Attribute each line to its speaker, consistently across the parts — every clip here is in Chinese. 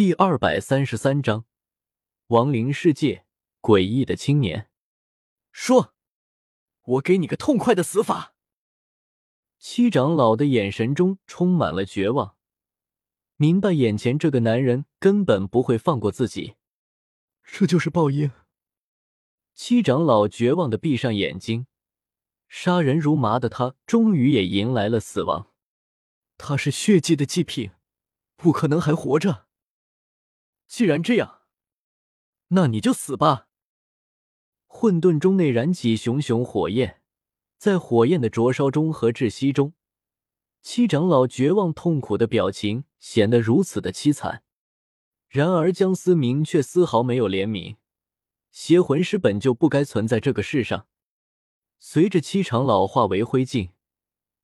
Speaker 1: 第二百三十三章，亡灵世界，诡异的青年。
Speaker 2: 说，我给你个痛快的死法！
Speaker 1: 七长老的眼神中充满了绝望，明白眼前这个男人根本不会放过自己。
Speaker 2: 这就是报应。
Speaker 1: 七长老绝望的闭上眼睛，杀人如麻的他终于也迎来了死亡。
Speaker 2: 他是血祭的祭品，不可能还活着。既然这样，那你就死吧。
Speaker 1: 混沌中内燃起熊熊火焰，在火焰的灼烧中和窒息中，七长老绝望痛苦的表情显得如此的凄惨。然而江思明却丝毫没有怜悯。邪魂师本就不该存在这个世上。随着七长老化为灰烬，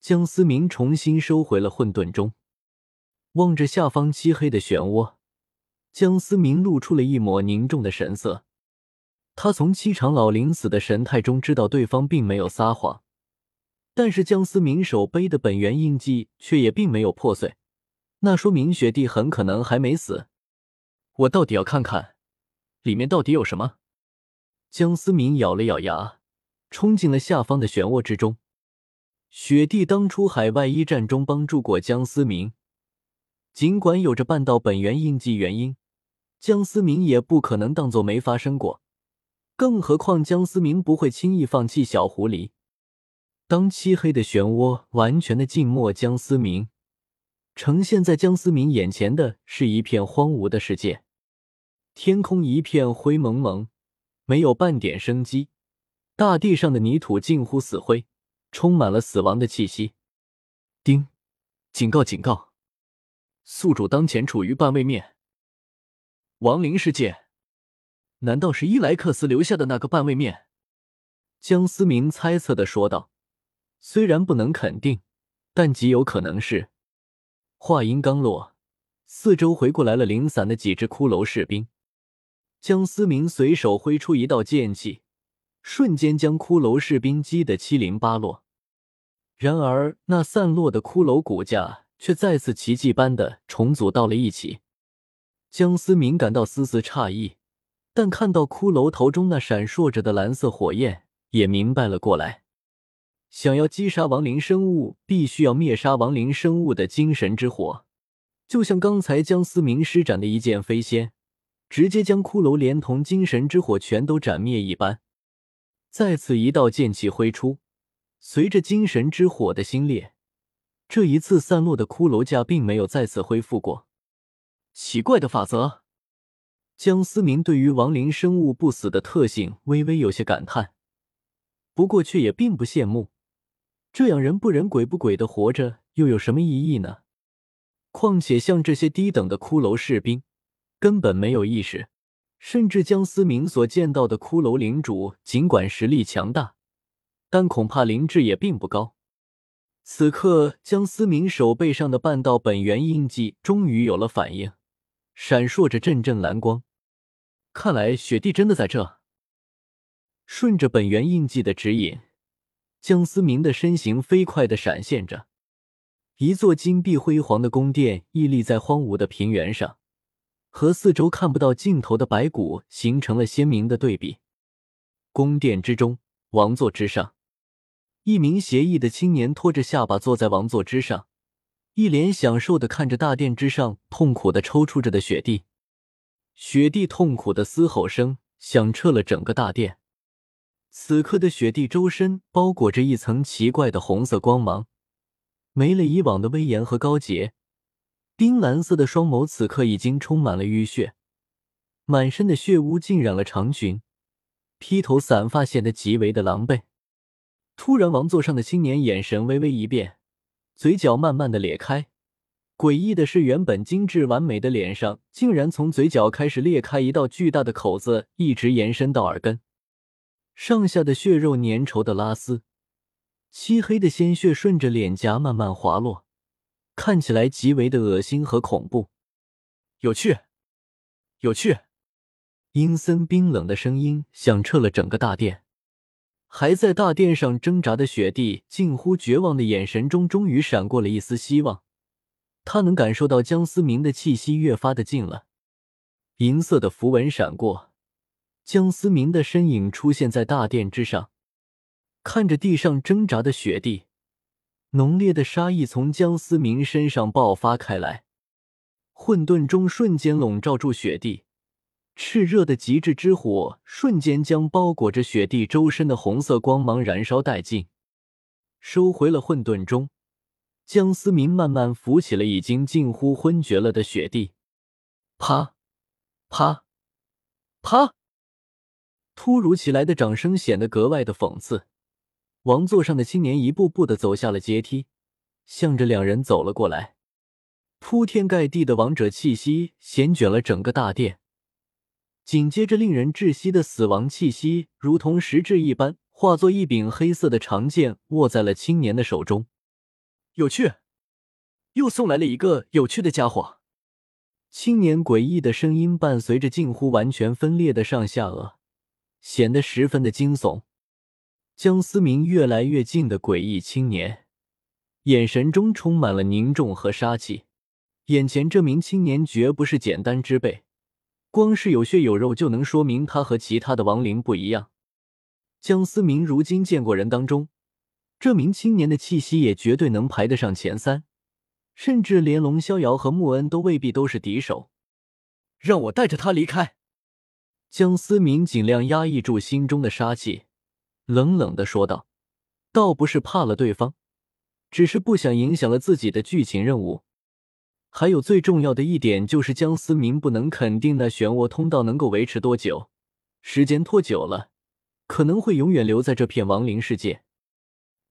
Speaker 1: 江思明重新收回了混沌中，望着下方漆黑的漩涡。江思明露出了一抹凝重的神色，他从七长老临死的神态中知道对方并没有撒谎，但是江思明手背的本源印记却也并没有破碎，那说明雪帝很可能还没死。我到底要看看里面到底有什么。江思明咬了咬牙，冲进了下方的漩涡之中。雪帝当初海外一战中帮助过江思明，尽管有着半道本源印记原因。江思明也不可能当做没发生过，更何况江思明不会轻易放弃小狐狸。当漆黑的漩涡完全的浸没江思明，呈现在江思明眼前的是一片荒芜的世界，天空一片灰蒙蒙，没有半点生机，大地上的泥土近乎死灰，充满了死亡的气息。叮！警告！警告！宿主当前处于半位面。亡灵世界，难道是伊莱克斯留下的那个半位面？江思明猜测的说道。虽然不能肯定，但极有可能是。话音刚落，四周回过来了零散的几只骷髅士兵。江思明随手挥出一道剑气，瞬间将骷髅士兵击得七零八落。然而，那散落的骷髅骨架却再次奇迹般的重组到了一起。江思明感到丝丝诧异，但看到骷髅头中那闪烁着的蓝色火焰，也明白了过来。想要击杀亡灵生物，必须要灭杀亡灵生物的精神之火，就像刚才江思明施展的一剑飞仙，直接将骷髅连同精神之火全都斩灭一般。再次一道剑气挥出，随着精神之火的心裂，这一次散落的骷髅架并没有再次恢复过。奇怪的法则，江思明对于亡灵生物不死的特性微微有些感叹，不过却也并不羡慕。这样人不人鬼不鬼的活着又有什么意义呢？况且像这些低等的骷髅士兵，根本没有意识，甚至江思明所见到的骷髅领主，尽管实力强大，但恐怕灵智也并不高。此刻，江思明手背上的半道本源印记终于有了反应。闪烁着阵阵蓝光，看来雪帝真的在这。顺着本源印记的指引，江思明的身形飞快的闪现着，一座金碧辉煌的宫殿屹立在荒芜的平原上，和四周看不到尽头的白骨形成了鲜明的对比。宫殿之中，王座之上，一名邪异的青年托着下巴坐在王座之上。一脸享受的看着大殿之上痛苦的抽搐着的雪地，雪地痛苦的嘶吼声响彻了整个大殿。此刻的雪地周身包裹着一层奇怪的红色光芒，没了以往的威严和高洁，冰蓝色的双眸此刻已经充满了淤血，满身的血污浸染了长裙，披头散发显得极为的狼狈。突然，王座上的青年眼神微微一变。嘴角慢慢的裂开，诡异的是，原本精致完美的脸上，竟然从嘴角开始裂开一道巨大的口子，一直延伸到耳根，上下的血肉粘稠的拉丝，漆黑的鲜血顺着脸颊慢慢滑落，看起来极为的恶心和恐怖。有趣，有趣！阴森冰冷的声音响彻了整个大殿。还在大殿上挣扎的雪帝，近乎绝望的眼神中，终于闪过了一丝希望。他能感受到江思明的气息越发的近了，银色的符文闪过，江思明的身影出现在大殿之上，看着地上挣扎的雪地，浓烈的杀意从江思明身上爆发开来，混沌中瞬间笼罩住雪帝，炽热的极致之火瞬间将包裹着雪地周身的红色光芒燃烧殆尽，收回了混沌中。江思明慢慢扶起了已经近乎昏厥了的雪地，啪，啪，啪！突如其来的掌声显得格外的讽刺。王座上的青年一步步的走下了阶梯，向着两人走了过来。铺天盖地的王者气息席卷了整个大殿，紧接着令人窒息的死亡气息如同实质一般，化作一柄黑色的长剑，握在了青年的手中。
Speaker 2: 有趣，又送来了一个有趣的家伙。
Speaker 1: 青年诡异的声音伴随着近乎完全分裂的上下颚，显得十分的惊悚。江思明越来越近的诡异青年，眼神中充满了凝重和杀气。眼前这名青年绝不是简单之辈，光是有血有肉就能说明他和其他的亡灵不一样。江思明如今见过人当中。这名青年的气息也绝对能排得上前三，甚至连龙逍遥和穆恩都未必都是敌手。
Speaker 2: 让我带着他离开。
Speaker 1: 江思明尽量压抑住心中的杀气，冷冷的说道：“倒不是怕了对方，只是不想影响了自己的剧情任务。还有最重要的一点就是，江思明不能肯定那漩涡通道能够维持多久，时间拖久了，可能会永远留在这片亡灵世界。”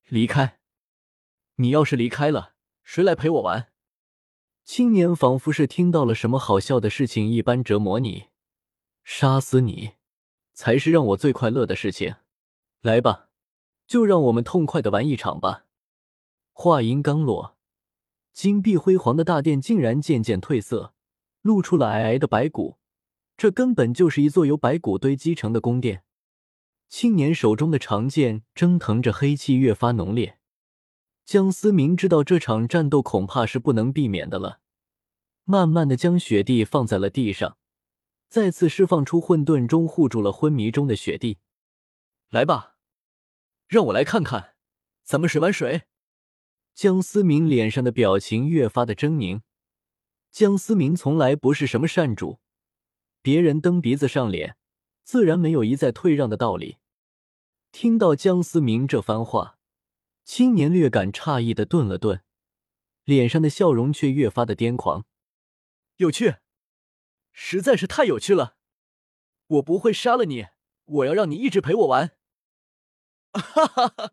Speaker 2: 离开！你要是离开了，谁来陪我玩？
Speaker 1: 青年仿佛是听到了什么好笑的事情一般折磨你，杀死你，才是让我最快乐的事情。来吧，就让我们痛快的玩一场吧。话音刚落，金碧辉煌的大殿竟然渐渐褪色，露出了皑皑的白骨。这根本就是一座由白骨堆积成的宫殿。青年手中的长剑蒸腾着黑气，越发浓烈。江思明知道这场战斗恐怕是不能避免的了，慢慢的将雪地放在了地上，再次释放出混沌中护住了昏迷中的雪地。
Speaker 2: 来吧，让我来看看，咱们谁玩谁。
Speaker 1: 江思明脸上的表情越发的狰狞。江思明从来不是什么善主，别人蹬鼻子上脸。自然没有一再退让的道理。听到江思明这番话，青年略感诧异的顿了顿，脸上的笑容却越发的癫狂。
Speaker 2: 有趣，实在是太有趣了！我不会杀了你，我要让你一直陪我玩。哈哈哈！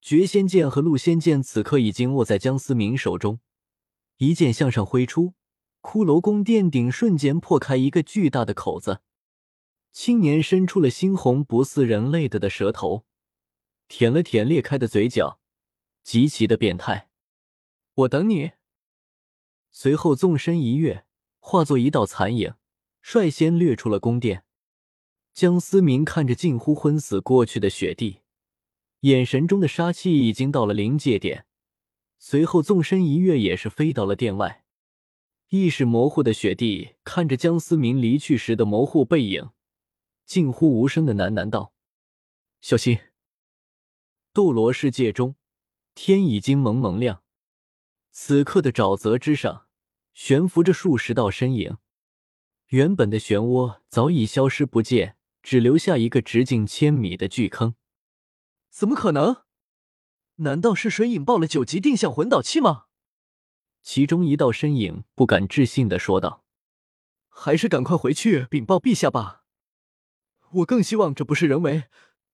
Speaker 1: 绝仙剑和陆仙剑此刻已经握在江思明手中，一剑向上挥出，骷髅宫殿顶瞬间破开一个巨大的口子。青年伸出了猩红不似人类的的舌头，舔了舔裂开的嘴角，极其的变态。
Speaker 2: 我等你。
Speaker 1: 随后纵身一跃，化作一道残影，率先掠出了宫殿。江思明看着近乎昏死过去的雪地，眼神中的杀气已经到了临界点。随后纵身一跃，也是飞到了殿外。意识模糊的雪帝看着江思明离去时的模糊背影。近乎无声的喃喃道：“小心！”斗罗世界中，天已经蒙蒙亮。此刻的沼泽之上，悬浮着数十道身影。原本的漩涡早已消失不见，只留下一个直径千米的巨坑。
Speaker 2: 怎么可能？难道是谁引爆了九级定向魂导器吗？
Speaker 1: 其中一道身影不敢置信的说道：“
Speaker 2: 还是赶快回去禀报陛下吧。”我更希望这不是人为，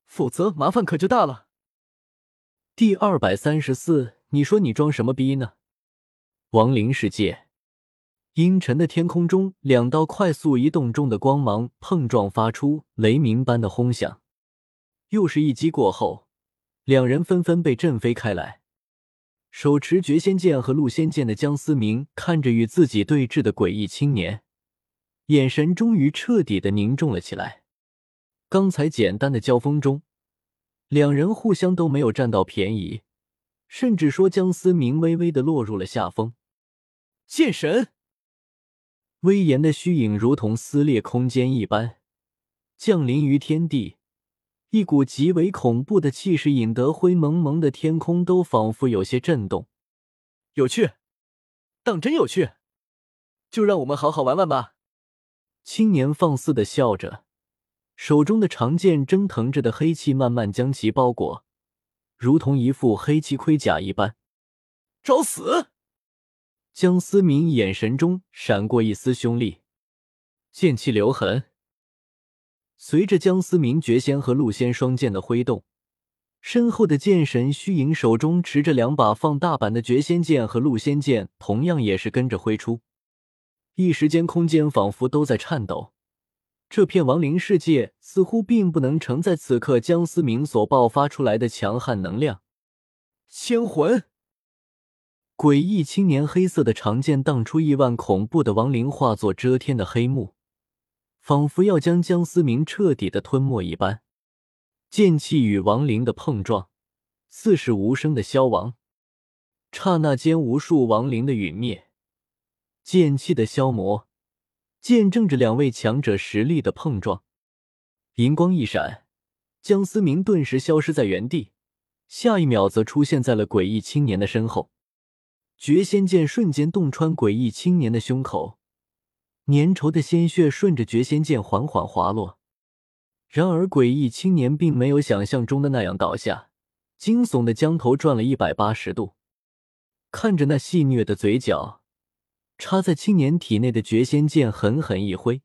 Speaker 2: 否则麻烦可就大了。
Speaker 1: 第二百三十四，你说你装什么逼呢？亡灵世界，阴沉的天空中，两道快速移动中的光芒碰撞，发出雷鸣般的轰响。又是一击过后，两人纷纷被震飞开来。手持绝仙剑和陆仙剑的江思明看着与自己对峙的诡异青年，眼神终于彻底的凝重了起来。刚才简单的交锋中，两人互相都没有占到便宜，甚至说江思明微微的落入了下风。
Speaker 2: 剑神，
Speaker 1: 威严的虚影如同撕裂空间一般降临于天地，一股极为恐怖的气势引得灰蒙蒙的天空都仿佛有些震动。
Speaker 2: 有趣，当真有趣，就让我们好好玩玩吧。
Speaker 1: 青年放肆的笑着，手中的长剑蒸腾着的黑气慢慢将其包裹，如同一副黑漆盔甲一般。
Speaker 2: 找死！
Speaker 1: 江思明眼神中闪过一丝凶厉，剑气留痕。随着江思明绝仙和陆仙双剑的挥动，身后的剑神虚影手中持着两把放大版的绝仙剑和陆仙剑，同样也是跟着挥出。一时间，空间仿佛都在颤抖。这片亡灵世界似乎并不能承载此刻江思明所爆发出来的强悍能量。
Speaker 2: 仙魂。
Speaker 1: 诡异青年黑色的长剑荡出亿万恐怖的亡灵，化作遮天的黑幕，仿佛要将江思明彻底的吞没一般。剑气与亡灵的碰撞，似是无声的消亡。刹那间，无数亡灵的陨灭，剑气的消磨，见证着两位强者实力的碰撞。银光一闪，江思明顿时消失在原地，下一秒则出现在了诡异青年的身后。绝仙剑瞬间洞穿诡异青年的胸口，粘稠的鲜血顺着绝仙剑缓缓滑落。然而，诡异青年并没有想象中的那样倒下，惊悚的将头转了一百八十度，看着那戏谑的嘴角，插在青年体内的绝仙剑狠狠一挥，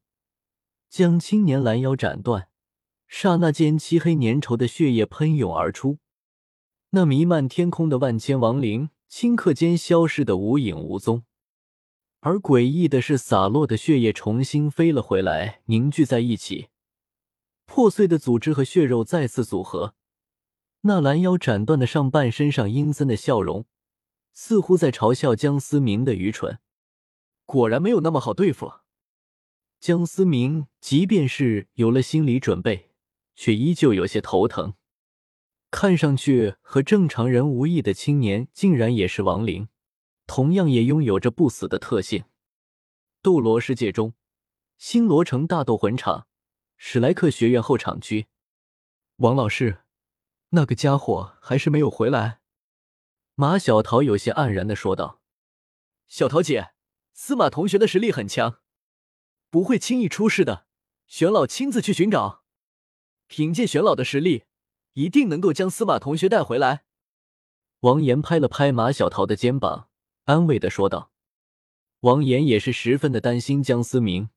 Speaker 1: 将青年拦腰斩断。刹那间，漆黑粘稠的血液喷涌而出，那弥漫天空的万千亡灵。顷刻间消失的无影无踪，而诡异的是，洒落的血液重新飞了回来，凝聚在一起，破碎的组织和血肉再次组合。那拦腰斩断的上半身上阴森的笑容，似乎在嘲笑江思明的愚蠢。
Speaker 2: 果然没有那么好对付。
Speaker 1: 江思明即便是有了心理准备，却依旧有些头疼。看上去和正常人无异的青年，竟然也是亡灵，同样也拥有着不死的特性。斗罗世界中，星罗城大斗魂场，史莱克学院后场区，
Speaker 2: 王老师，那个家伙还是没有回来。
Speaker 1: 马小桃有些黯然的说道：“
Speaker 2: 小桃姐，司马同学的实力很强，不会轻易出事的。玄老亲自去寻找，凭借玄老的实力。”一定能够将司马同学带回来。
Speaker 1: 王岩拍了拍马小桃的肩膀，安慰的说道：“王岩也是十分的担心江思明。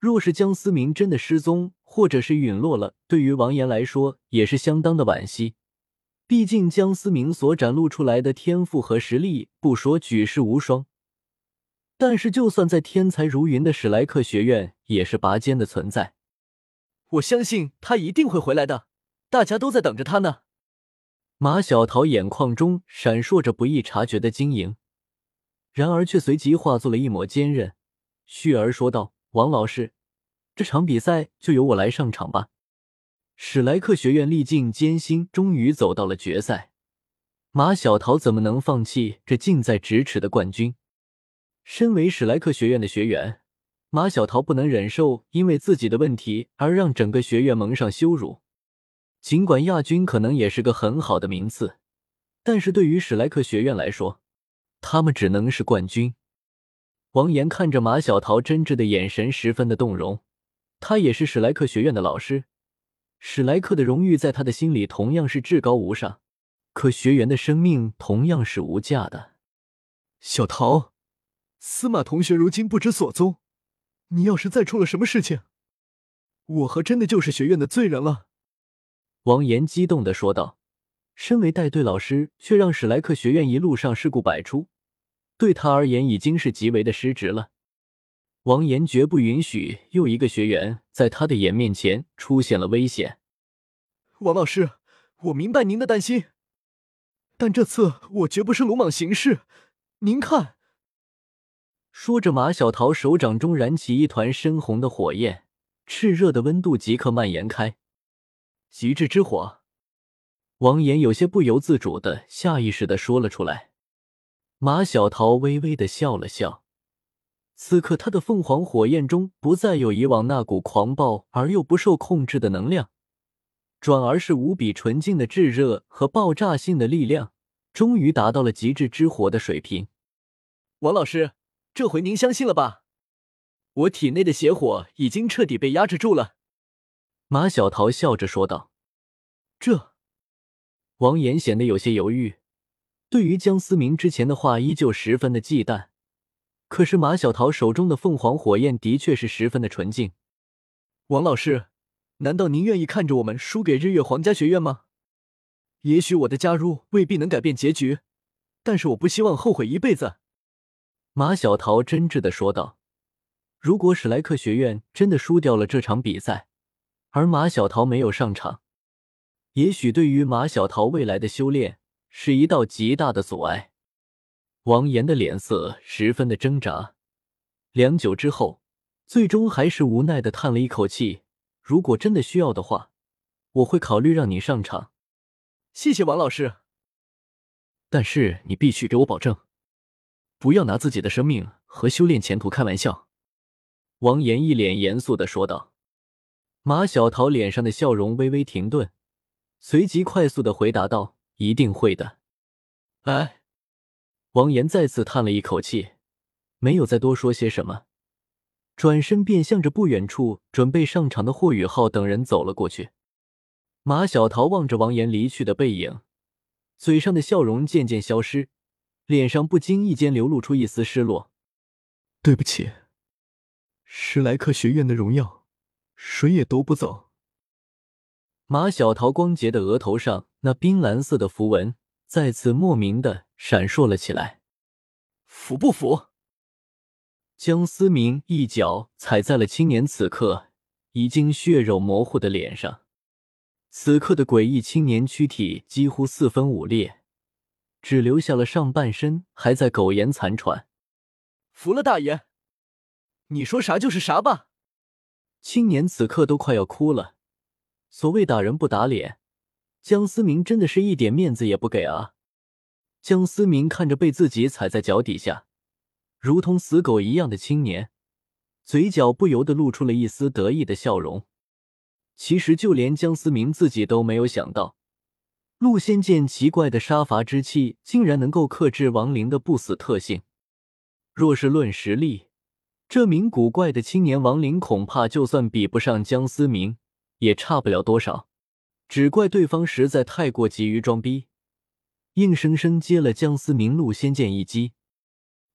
Speaker 1: 若是江思明真的失踪，或者是陨落了，对于王岩来说也是相当的惋惜。毕竟江思明所展露出来的天赋和实力，不说举世无双，但是就算在天才如云的史莱克学院，也是拔尖的存在。
Speaker 2: 我相信他一定会回来的。”大家都在等着他呢。
Speaker 1: 马小桃眼眶中闪烁着不易察觉的晶莹，然而却随即化作了一抹坚韧，旭儿说道：“王老师，这场比赛就由我来上场吧。”史莱克学院历尽艰辛，终于走到了决赛。马小桃怎么能放弃这近在咫尺的冠军？身为史莱克学院的学员，马小桃不能忍受因为自己的问题而让整个学院蒙上羞辱。尽管亚军可能也是个很好的名次，但是对于史莱克学院来说，他们只能是冠军。王岩看着马小桃真挚的眼神，十分的动容。他也是史莱克学院的老师，史莱克的荣誉在他的心里同样是至高无上。可学员的生命同样是无价的。
Speaker 2: 小桃，司马同学如今不知所踪，你要是再出了什么事情，我和真的就是学院的罪人了。
Speaker 1: 王岩激动的说道：“身为带队老师，却让史莱克学院一路上事故百出，对他而言已经是极为的失职了。王岩绝不允许又一个学员在他的眼面前出现了危险。”
Speaker 2: 王老师，我明白您的担心，但这次我绝不是鲁莽行事。您看，
Speaker 1: 说着，马小桃手掌中燃起一团深红的火焰，炽热的温度即刻蔓延开。
Speaker 2: 极致之火，
Speaker 1: 王岩有些不由自主的下意识的说了出来。马小桃微微的笑了笑，此刻他的凤凰火焰中不再有以往那股狂暴而又不受控制的能量，转而是无比纯净的炙热和爆炸性的力量，终于达到了极致之火的水平。
Speaker 2: 王老师，这回您相信了吧？我体内的邪火已经彻底被压制住了。
Speaker 1: 马小桃笑着说道。
Speaker 2: 这，
Speaker 1: 王岩显得有些犹豫，对于江思明之前的话依旧十分的忌惮。可是马小桃手中的凤凰火焰的确是十分的纯净。
Speaker 2: 王老师，难道您愿意看着我们输给日月皇家学院吗？也许我的加入未必能改变结局，但是我不希望后悔一辈子。
Speaker 1: 马小桃真挚的说道。如果史莱克学院真的输掉了这场比赛，而马小桃没有上场，也许对于马小桃未来的修炼是一道极大的阻碍。王岩的脸色十分的挣扎，良久之后，最终还是无奈的叹了一口气。如果真的需要的话，我会考虑让你上场。
Speaker 2: 谢谢王老师，
Speaker 1: 但是你必须给我保证，不要拿自己的生命和修炼前途开玩笑。王岩一脸严肃的说道。马小桃脸上的笑容微微停顿，随即快速的回答道：“一定会的。”
Speaker 2: 哎，
Speaker 1: 王岩再次叹了一口气，没有再多说些什么，转身便向着不远处准备上场的霍雨浩等人走了过去。马小桃望着王岩离去的背影，嘴上的笑容渐渐消失，脸上不经意间流露出一丝失落：“
Speaker 2: 对不起。”史莱克学院的荣耀，谁也夺不走。
Speaker 1: 马小桃光洁的额头上那冰蓝色的符文再次莫名的闪烁了起来。
Speaker 2: 服不服？
Speaker 1: 江思明一脚踩在了青年此刻已经血肉模糊的脸上，此刻的诡异青年躯体几乎四分五裂，只留下了上半身还在苟延残喘。
Speaker 2: 服了，大爷。你说啥就是啥吧。
Speaker 1: 青年此刻都快要哭了。所谓打人不打脸，江思明真的是一点面子也不给啊！江思明看着被自己踩在脚底下，如同死狗一样的青年，嘴角不由得露出了一丝得意的笑容。其实就连江思明自己都没有想到，陆仙剑奇怪的杀伐之气竟然能够克制亡灵的不死特性。若是论实力，这名古怪的青年亡灵恐怕就算比不上江思明，也差不了多少。只怪对方实在太过急于装逼，硬生生接了江思明陆仙剑一击。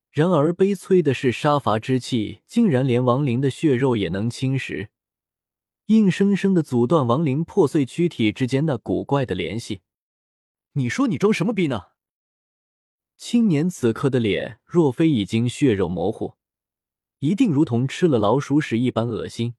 Speaker 1: 然而悲催的是，杀伐之气竟然连亡灵的血肉也能侵蚀，硬生生的阻断亡灵破碎躯体之间那古怪的联系。
Speaker 2: 你说你装什么逼呢？
Speaker 1: 青年此刻的脸若非已经血肉模糊。一定如同吃了老鼠屎一般恶心。